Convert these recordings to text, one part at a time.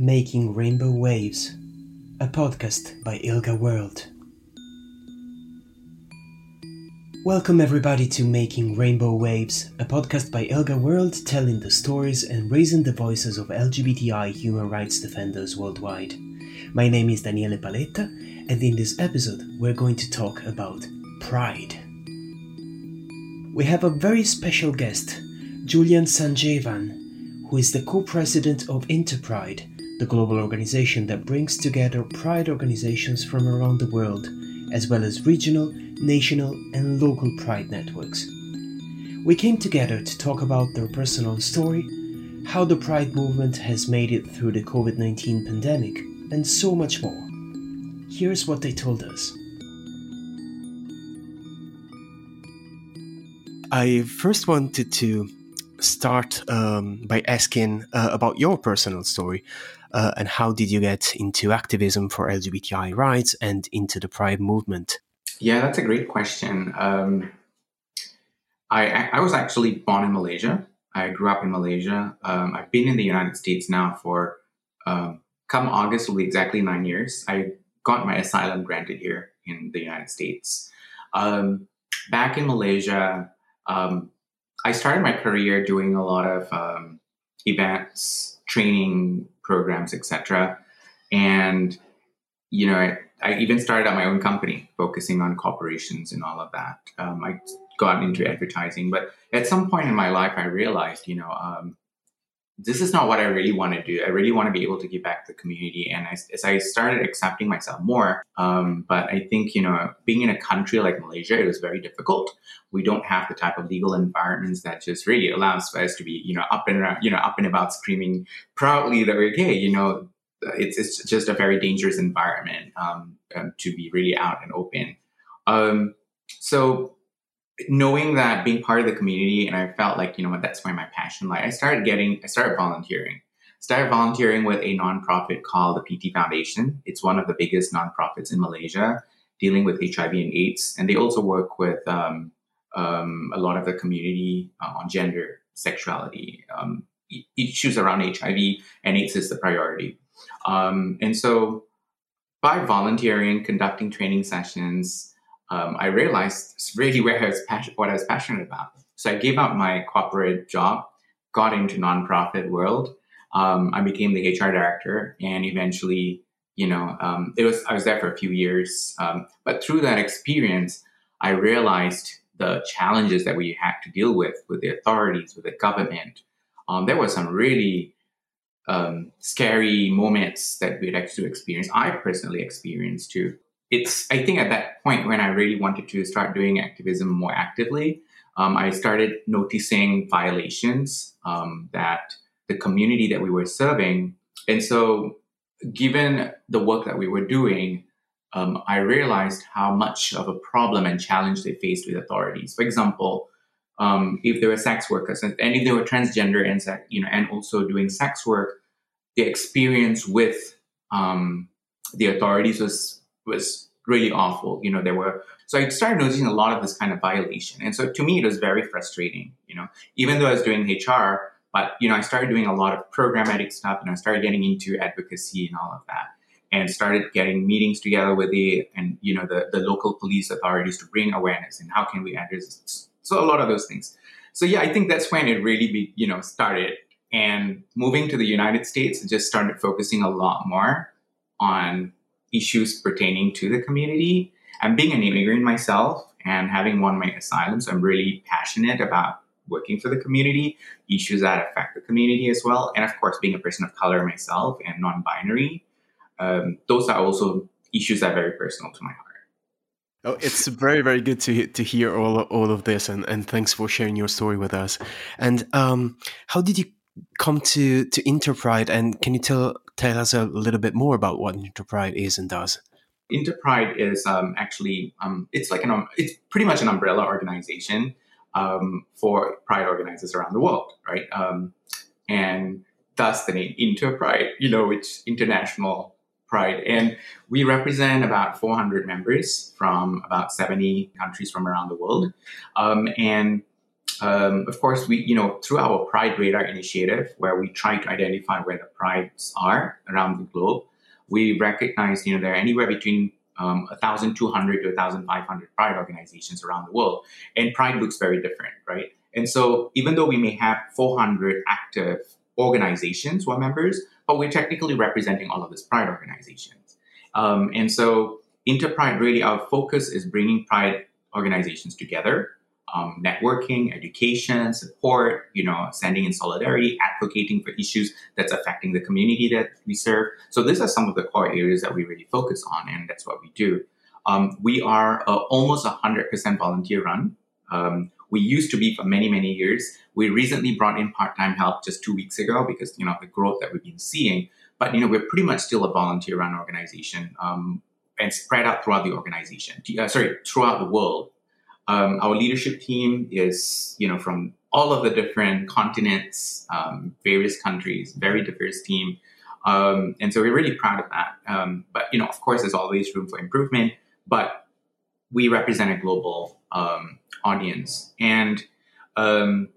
Making Rainbow Waves, a podcast by Ilga World. Welcome everybody to Making Rainbow Waves, a podcast by Ilga World telling the stories and raising the voices of LGBTI human rights defenders worldwide. My name is Daniele Paletta, and in this episode, we're going to talk about pride. We have a very special guest, Julian Sanjivan, who is the co president of Interpride, the global organization that brings together pride organizations from around the world, as well as regional, national, and local pride networks. We came together to talk about their personal story, how the pride movement has made it through the COVID 19 pandemic, and so much more. Here's what they told us. I first wanted to start um, by asking uh, about your personal story uh, and how did you get into activism for LGBTI rights and into the Pride movement? Yeah, that's a great question. Um, I, I was actually born in Malaysia. I grew up in Malaysia. Um, I've been in the United States now for um, come August will be exactly nine years. I got my asylum granted here in the United States. Um, back in Malaysia, um, I started my career doing a lot of um, events, training programs, etc. And you know, I, I, even started up my own company, focusing on corporations and all of that. Um, I got into advertising, but at some point in my life, I realized, you know, um, this is not what I really want to do. I really want to be able to give back to the community. And as, as I started accepting myself more, um, but I think, you know, being in a country like Malaysia, it was very difficult. We don't have the type of legal environments that just really allows for us to be, you know, up and around, you know, up and about screaming proudly that we're gay, you know, it's, it's just a very dangerous environment um, um, to be really out and open. Um, so knowing that being part of the community and I felt like, you know what, that's where my passion lies. I started getting, I started volunteering. Started volunteering with a nonprofit called the PT Foundation. It's one of the biggest nonprofits in Malaysia dealing with HIV and AIDS. And they also work with um, um, a lot of the community uh, on gender, sexuality, um, issues around HIV and AIDS is the priority. Um, and so by volunteering, conducting training sessions, um, I realized it's really where I was passion, what I was passionate about. So I gave up my corporate job, got into nonprofit world. Um, I became the HR director, and eventually, you know, um, it was I was there for a few years. Um, but through that experience, I realized the challenges that we had to deal with with the authorities, with the government. Um, there were some really um, scary moments that we'd actually experience. I personally experienced too it's I think at that point when I really wanted to start doing activism more actively, um, I started noticing violations um, that the community that we were serving, and so given the work that we were doing, um, I realized how much of a problem and challenge they faced with authorities. For example, um, if they were sex workers and, and if they were transgender and you know and also doing sex work, the experience with um, the authorities was was really awful. You know, there were so I started noticing a lot of this kind of violation, and so to me it was very frustrating. You know, even though I was doing HR, but you know I started doing a lot of programmatic stuff, and I started getting into advocacy and all of that, and started getting meetings together with the and you know the the local police authorities to bring awareness and how can we address this. So a lot of those things. So yeah, I think that's when it really be you know started. And moving to the United States, just started focusing a lot more on issues pertaining to the community. And being an immigrant myself and having won my asylum, so I'm really passionate about working for the community, issues that affect the community as well. And of course, being a person of color myself and non binary, um, those are also issues that are very personal to my heart. Oh, it's very, very good to to hear all all of this, and, and thanks for sharing your story with us. And um, how did you come to to Interpride? And can you tell tell us a little bit more about what Interpride is and does? Interpride is um, actually um, it's like an um, it's pretty much an umbrella organization um, for pride organizers around the world, right? Um, and thus the name Interpride, you know, it's international pride, and we represent about 400 members from about 70 countries from around the world, um, and um, of course, we, you know, through our Pride Radar initiative, where we try to identify where the prides are around the globe, we recognize, you know, there are anywhere between um, 1,200 to 1,500 Pride organizations around the world. And Pride looks very different, right? And so even though we may have 400 active organizations are members, but we're technically representing all of these Pride organizations. Um, and so Interpride, really, our focus is bringing Pride organizations together um, networking, education, support, you know, sending in solidarity, advocating for issues that's affecting the community that we serve. So these are some of the core areas that we really focus on, and that's what we do. Um, we are uh, almost 100% volunteer run. Um, we used to be for many, many years. We recently brought in part-time help just two weeks ago because, you know, the growth that we've been seeing. But, you know, we're pretty much still a volunteer run organization um, and spread out throughout the organization, uh, sorry, throughout the world. Um, our leadership team is, you know, from all of the different continents, um, various countries, very diverse team. Um, and so we're really proud of that. Um, but, you know, of course, there's always room for improvement, but we represent a global um, audience. And um,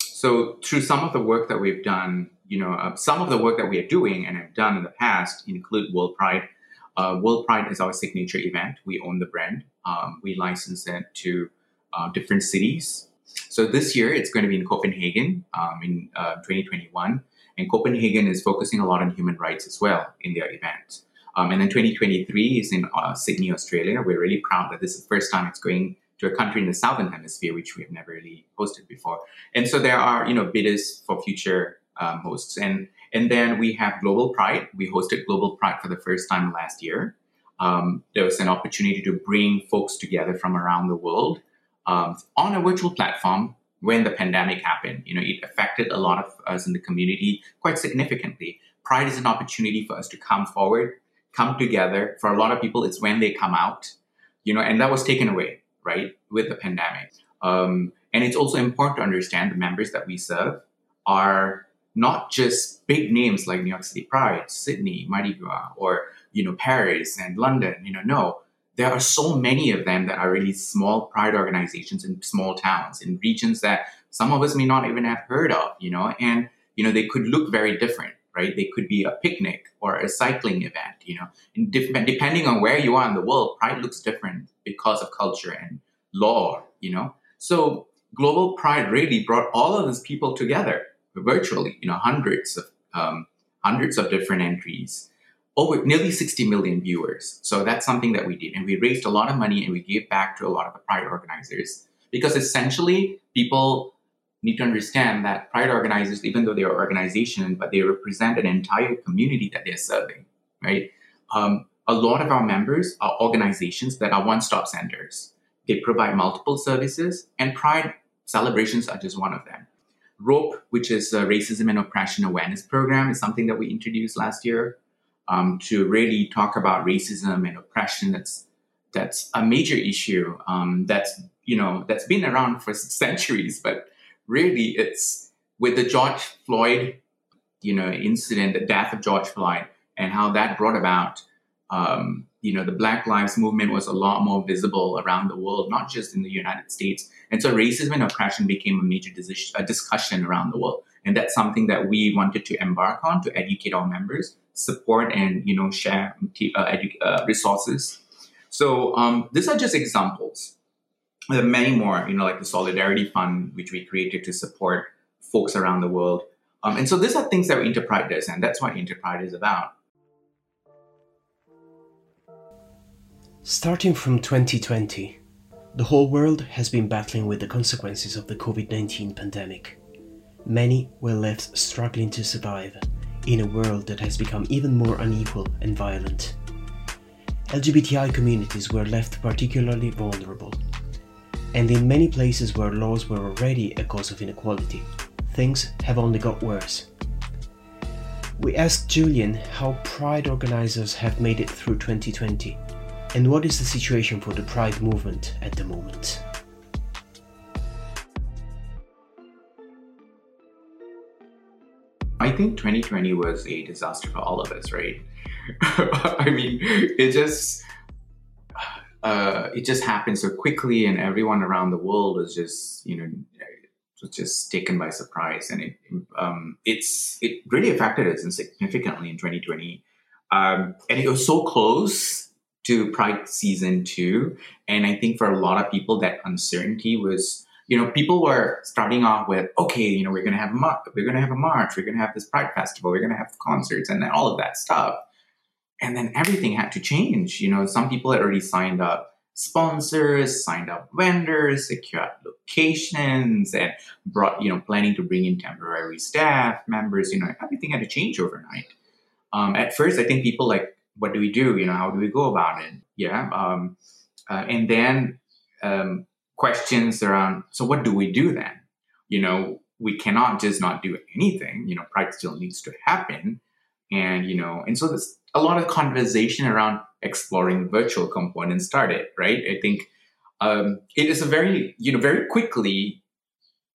so through some of the work that we've done, you know, uh, some of the work that we are doing and have done in the past include World Pride. Uh, World Pride is our signature event. We own the brand um, we license it to uh, different cities. So this year it's going to be in Copenhagen um, in uh, 2021. And Copenhagen is focusing a lot on human rights as well in their event. Um, and then 2023 is in uh, Sydney, Australia. We're really proud that this is the first time it's going to a country in the southern hemisphere, which we have never really hosted before. And so there are, you know, bidders for future um, hosts. And and then we have Global Pride. We hosted Global Pride for the first time last year um, there was an opportunity to bring folks together from around the world um, on a virtual platform when the pandemic happened. You know, it affected a lot of us in the community quite significantly. Pride is an opportunity for us to come forward, come together. For a lot of people, it's when they come out, you know, and that was taken away, right, with the pandemic. Um, and it's also important to understand the members that we serve are not just big names like New York City Pride, Sydney, Mardi Gras, or you know, Paris and London, you know, no. There are so many of them that are really small pride organizations in small towns, in regions that some of us may not even have heard of, you know, and, you know, they could look very different, right? They could be a picnic or a cycling event, you know, and depending on where you are in the world, pride looks different because of culture and law, you know. So global pride really brought all of these people together virtually, you know, hundreds of um, hundreds of different entries over nearly 60 million viewers. So that's something that we did. And we raised a lot of money and we gave back to a lot of the Pride organizers. Because essentially, people need to understand that Pride organizers, even though they're an organization, but they represent an entire community that they're serving, right? Um, a lot of our members are organizations that are one stop centers. They provide multiple services, and Pride celebrations are just one of them. ROPE, which is a Racism and Oppression Awareness Program, is something that we introduced last year um, to really talk about racism and oppression. That's that's a major issue. Um, that's you know that's been around for centuries, but really it's with the George Floyd, you know, incident, the death of George Floyd, and how that brought about. Um, you know, the Black Lives Movement was a lot more visible around the world, not just in the United States. And so racism and oppression became a major dis- a discussion around the world. And that's something that we wanted to embark on to educate our members support and you know share uh, edu- uh, resources. So um, these are just examples. There are many more, you know, like the Solidarity Fund, which we created to support folks around the world. Um, and so these are things that Interpride does, and that's what Interpride is about. Starting from 2020, the whole world has been battling with the consequences of the COVID 19 pandemic. Many were left struggling to survive in a world that has become even more unequal and violent. LGBTI communities were left particularly vulnerable. And in many places where laws were already a cause of inequality, things have only got worse. We asked Julian how Pride organizers have made it through 2020 and what is the situation for the Pride movement at the moment. I think 2020 was a disaster for all of us, right? I mean, it just uh, it just happened so quickly, and everyone around the world was just you know was just taken by surprise, and it um, it's it really affected us significantly in 2020. Um, and it was so close to Pride season two, and I think for a lot of people, that uncertainty was. You know, people were starting off with, okay, you know, we're gonna have a we're gonna have a march, we're gonna have this Pride festival, we're gonna have concerts, and all of that stuff. And then everything had to change. You know, some people had already signed up sponsors, signed up vendors, secured locations, and brought, you know, planning to bring in temporary staff members. You know, everything had to change overnight. Um, at first, I think people like, what do we do? You know, how do we go about it? Yeah. Um, uh, and then um, questions around, so what do we do then? You know, we cannot just not do anything. You know, pride still needs to happen. And, you know, and so there's a lot of conversation around exploring virtual components started, right? I think um, it is a very, you know, very quickly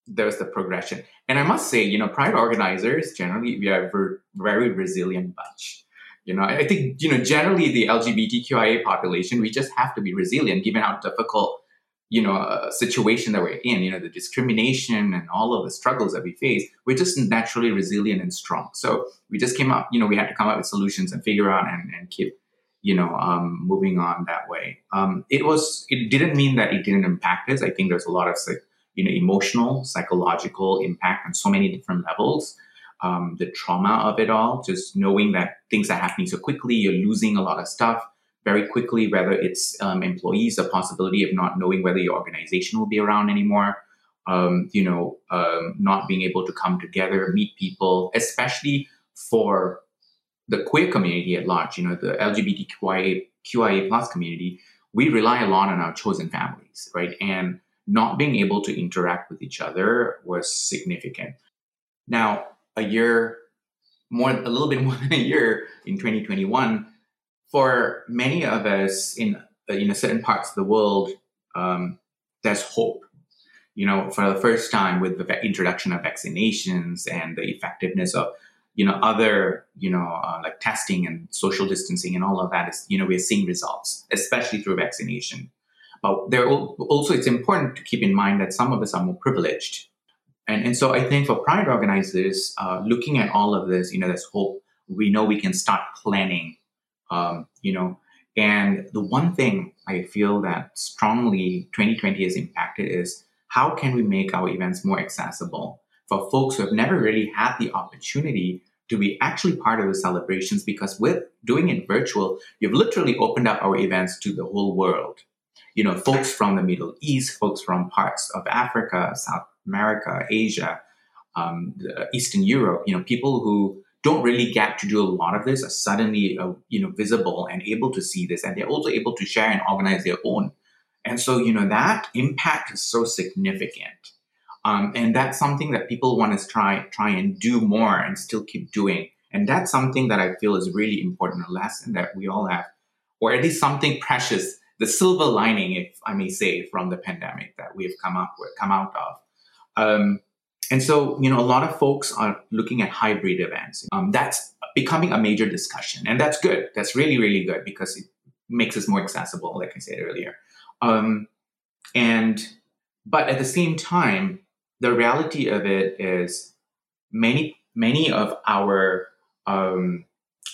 there's the progression. And I must say, you know, pride organizers generally we are a very resilient bunch. You know, I think, you know, generally the LGBTQIA population, we just have to be resilient given how difficult, you know, uh, situation that we're in, you know, the discrimination and all of the struggles that we face. We're just naturally resilient and strong. So we just came up, you know, we had to come up with solutions and figure out and, and keep you know, um, moving on that way. Um, it was, it didn't mean that it didn't impact us. I think there's a lot of, you know, emotional, psychological impact on so many different levels. Um, the trauma of it all, just knowing that things are happening so quickly, you're losing a lot of stuff very quickly, whether it's um, employees, the possibility of not knowing whether your organization will be around anymore, um, you know, um, not being able to come together, meet people, especially for the queer community at large, you know, the LGBTQIA QIA plus community, we rely a lot on our chosen families, right? And not being able to interact with each other was significant. Now, a year more, a little bit more than a year in 2021, for many of us in uh, you know certain parts of the world, um, there's hope. You know, for the first time with the introduction of vaccinations and the effectiveness of you know other you know uh, like testing and social distancing and all of that is you know we're seeing results especially through vaccination. But there also it's important to keep in mind that some of us are more privileged. And, and so i think for pride organizers uh, looking at all of this you know there's hope. We know we can start planning um, you know and the one thing i feel that strongly 2020 has impacted is how can we make our events more accessible for folks who have never really had the opportunity to be actually part of the celebrations because with doing it virtual, you've literally opened up our events to the whole world. You know, folks from the Middle East, folks from parts of Africa, South America, Asia, um, Eastern Europe, you know, people who don't really get to do a lot of this are suddenly, uh, you know, visible and able to see this. And they're also able to share and organize their own. And so, you know, that impact is so significant. Um, and that's something that people want to try try and do more and still keep doing. And that's something that I feel is really important, a lesson that we all have, or at least something precious, the silver lining, if I may say, from the pandemic that we've come up with, come out of. Um, and so, you know, a lot of folks are looking at hybrid events. Um, that's becoming a major discussion, and that's good. That's really, really good because it makes us more accessible, like I said earlier. Um, and but at the same time, the reality of it is many many of our um,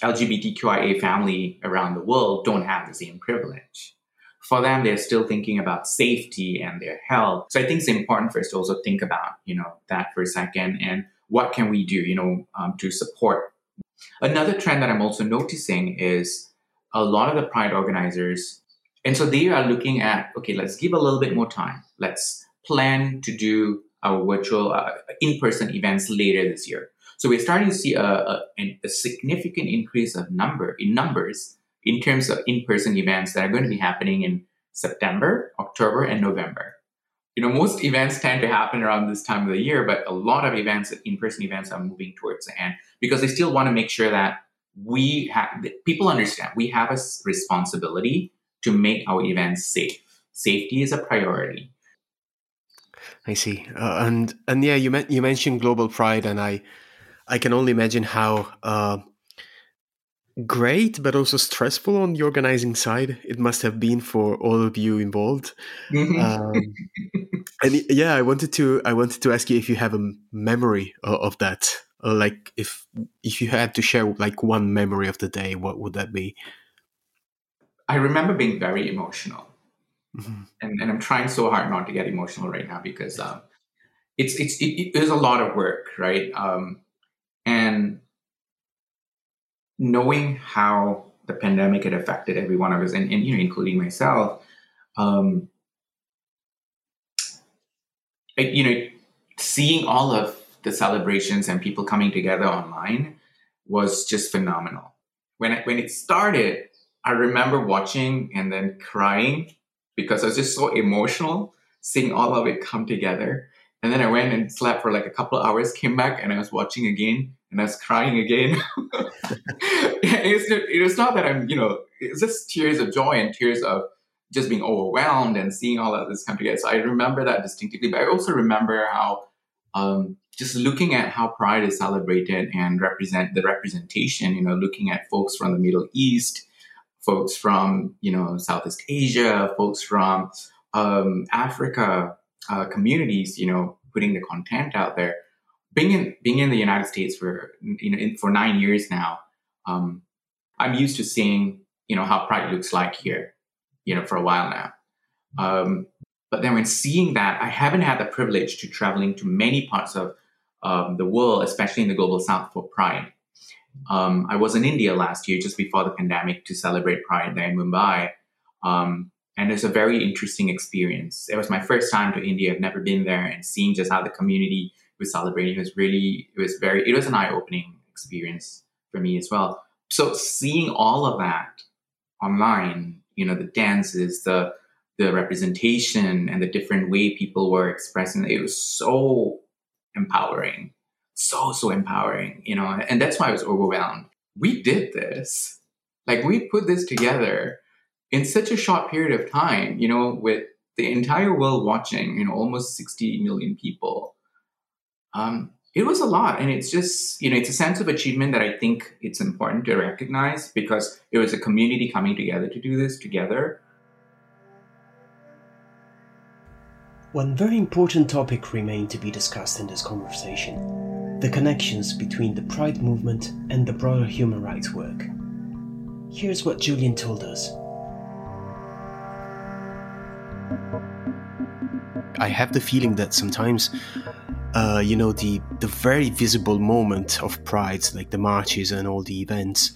LGBTQIA family around the world don't have the same privilege. For them, they're still thinking about safety and their health. So I think it's important for us to also think about, you know, that for a second and what can we do, you know, um, to support. Another trend that I'm also noticing is a lot of the pride organizers, and so they are looking at, okay, let's give a little bit more time. Let's plan to do our virtual uh, in-person events later this year. So we're starting to see a, a, a, significant increase of number in numbers in terms of in-person events that are going to be happening in September, October, and November. You know, most events tend to happen around this time of the year, but a lot of events, in-person events, are moving towards the end because they still want to make sure that we have people understand we have a responsibility to make our events safe. Safety is a priority I see. Uh, and and yeah, you you mentioned global pride, and I I can only imagine how uh, great, but also stressful on the organizing side it must have been for all of you involved. Mm-hmm. Um, and yeah, I wanted to I wanted to ask you if you have a memory of, that. like if if you had to share like one memory of the day, what would that be? I remember being very emotional, mm-hmm. and, and I'm trying so hard not to get emotional right now because um, it's it's it, it is a lot of work, right? Um, and knowing how the pandemic had affected every one of us, and, and you know, including myself, um, you know, seeing all of the celebrations and people coming together online was just phenomenal. When it, when it started, I remember watching and then crying because I was just so emotional seeing all of it come together. And then I went and slept for like a couple hours, came back and I was watching again and I was crying again. it's, it was not that I'm, you know, it's just tears of joy and tears of just being overwhelmed and seeing all of this come together. So I remember that distinctively, but I also remember how um, just looking at how Pride is celebrated and represent the representation, you know, looking at folks from the Middle East, folks from, you know, Southeast Asia, folks from um, Africa uh, communities, you know, putting the content out there. Being in being in the United States for you know in, for nine years now, um, I'm used to seeing you know how Pride looks like here, you know, for a while now. Um, but then when seeing that, I haven't had the privilege to traveling to many parts of um, the world, especially in the global south for Pride. Um, I was in India last year, just before the pandemic, to celebrate Pride there in Mumbai. Um, and it's a very interesting experience. It was my first time to India. I've never been there, and seeing just how the community was celebrating it was really, it was very, it was an eye-opening experience for me as well. So seeing all of that online, you know, the dances, the the representation, and the different way people were expressing, it was so empowering, so so empowering, you know. And that's why I was overwhelmed. We did this, like we put this together in such a short period of time, you know, with the entire world watching, you know, almost 60 million people. Um, it was a lot. And it's just, you know, it's a sense of achievement that I think it's important to recognize because it was a community coming together to do this together. One very important topic remained to be discussed in this conversation the connections between the Pride movement and the broader human rights work. Here's what Julian told us. I have the feeling that sometimes, uh, you know, the the very visible moment of Pride, like the marches and all the events,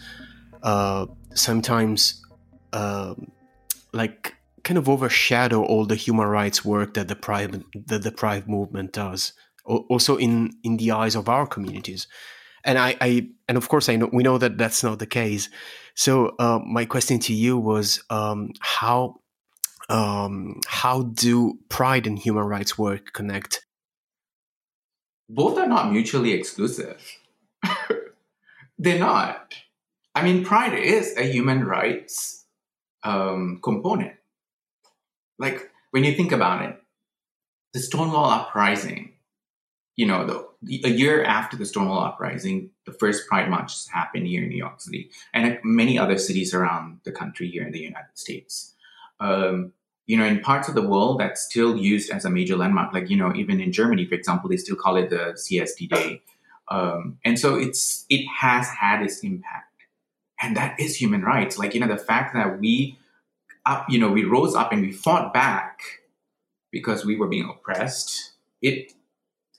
uh, sometimes, uh, like, kind of overshadow all the human rights work that the Pride that the Pride movement does. Also, in in the eyes of our communities, and I, I and of course I know we know that that's not the case. So uh, my question to you was um, how um, how do pride and human rights work connect? Both are not mutually exclusive. They're not. I mean, pride is a human rights um, component. Like when you think about it, the Stonewall Uprising, you know, the, a year after the Stonewall Uprising, the first Pride marches happened here in New York City and many other cities around the country here in the United States. Um, you know, in parts of the world that's still used as a major landmark, like, you know, even in Germany, for example, they still call it the CSD Day. Um, and so it's, it has had its impact. And that is human rights. Like, you know, the fact that we, up, you know, we rose up and we fought back because we were being oppressed. It,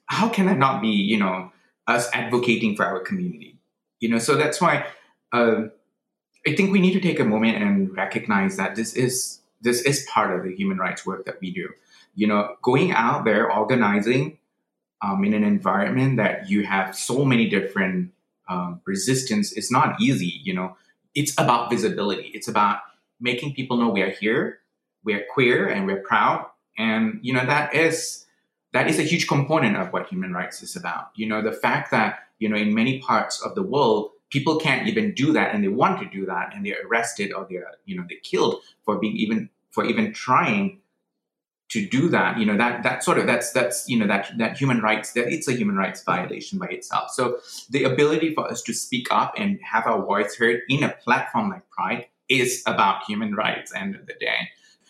how can that not be, you know, us advocating for our community? You know, so that's why uh, I think we need to take a moment and recognize that this is this is part of the human rights work that we do. You know, going out there, organizing um, in an environment that you have so many different um, resistance is not easy. You know, it's about visibility. It's about making people know we are here, we are queer, and we're proud. And you know that is that is a huge component of what human rights is about. You know, the fact that you know in many parts of the world people can't even do that and they want to do that and they're arrested or they're you know they're killed for being even for even trying to do that you know that that sort of that's that's you know that that human rights that it's a human rights violation by itself so the ability for us to speak up and have our voice heard in a platform like pride is about human rights end of the day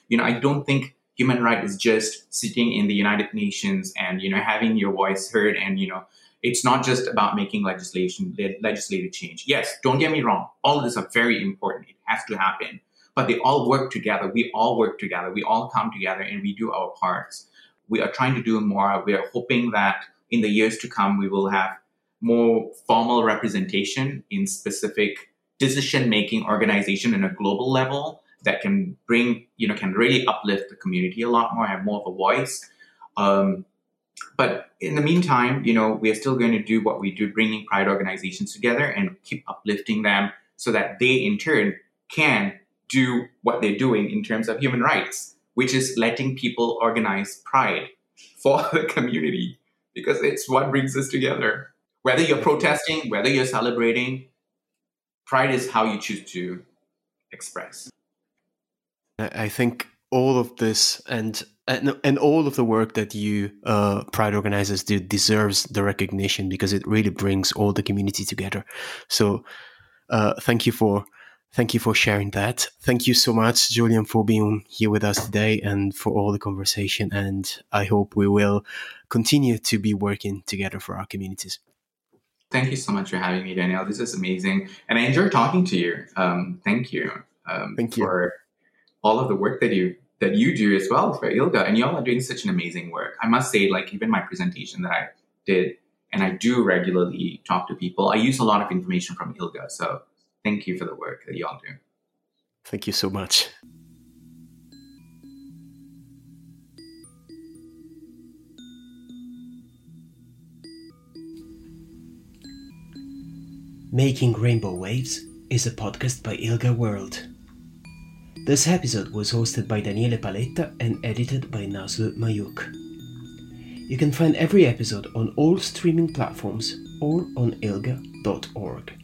you know i don't think human right is just sitting in the United Nations and you know having your voice heard and you know it's not just about making legislation legislative change. Yes, don't get me wrong, all of this are very important. It has to happen. But they all work together. We all work together. We all come together and we do our parts. We are trying to do more. We are hoping that in the years to come we will have more formal representation in specific decision making organization in a global level that can bring, you know, can really uplift the community a lot more, have more of a voice. Um, but in the meantime, you know, we are still going to do what we do, bringing pride organizations together and keep uplifting them so that they in turn can do what they're doing in terms of human rights, which is letting people organize pride for the community because it's what brings us together. Whether you're protesting, whether you're celebrating, pride is how you choose to express. I think all of this and and, and all of the work that you uh, pride organizers do deserves the recognition because it really brings all the community together. So uh, thank you for thank you for sharing that. Thank you so much, Julian, for being here with us today and for all the conversation. And I hope we will continue to be working together for our communities. Thank you so much for having me, Danielle. This is amazing, and I enjoyed talking to you. Um, thank you. Um, thank you for all of the work that you that you do as well for ILGA, and y'all are doing such an amazing work. I must say, like even my presentation that I did, and I do regularly talk to people. I use a lot of information from ILGA, so thank you for the work that y'all do. Thank you so much. Making Rainbow Waves is a podcast by ILGA World. This episode was hosted by Daniele Paletta and edited by Nazlı Mayuk. You can find every episode on all streaming platforms or on ilga.org.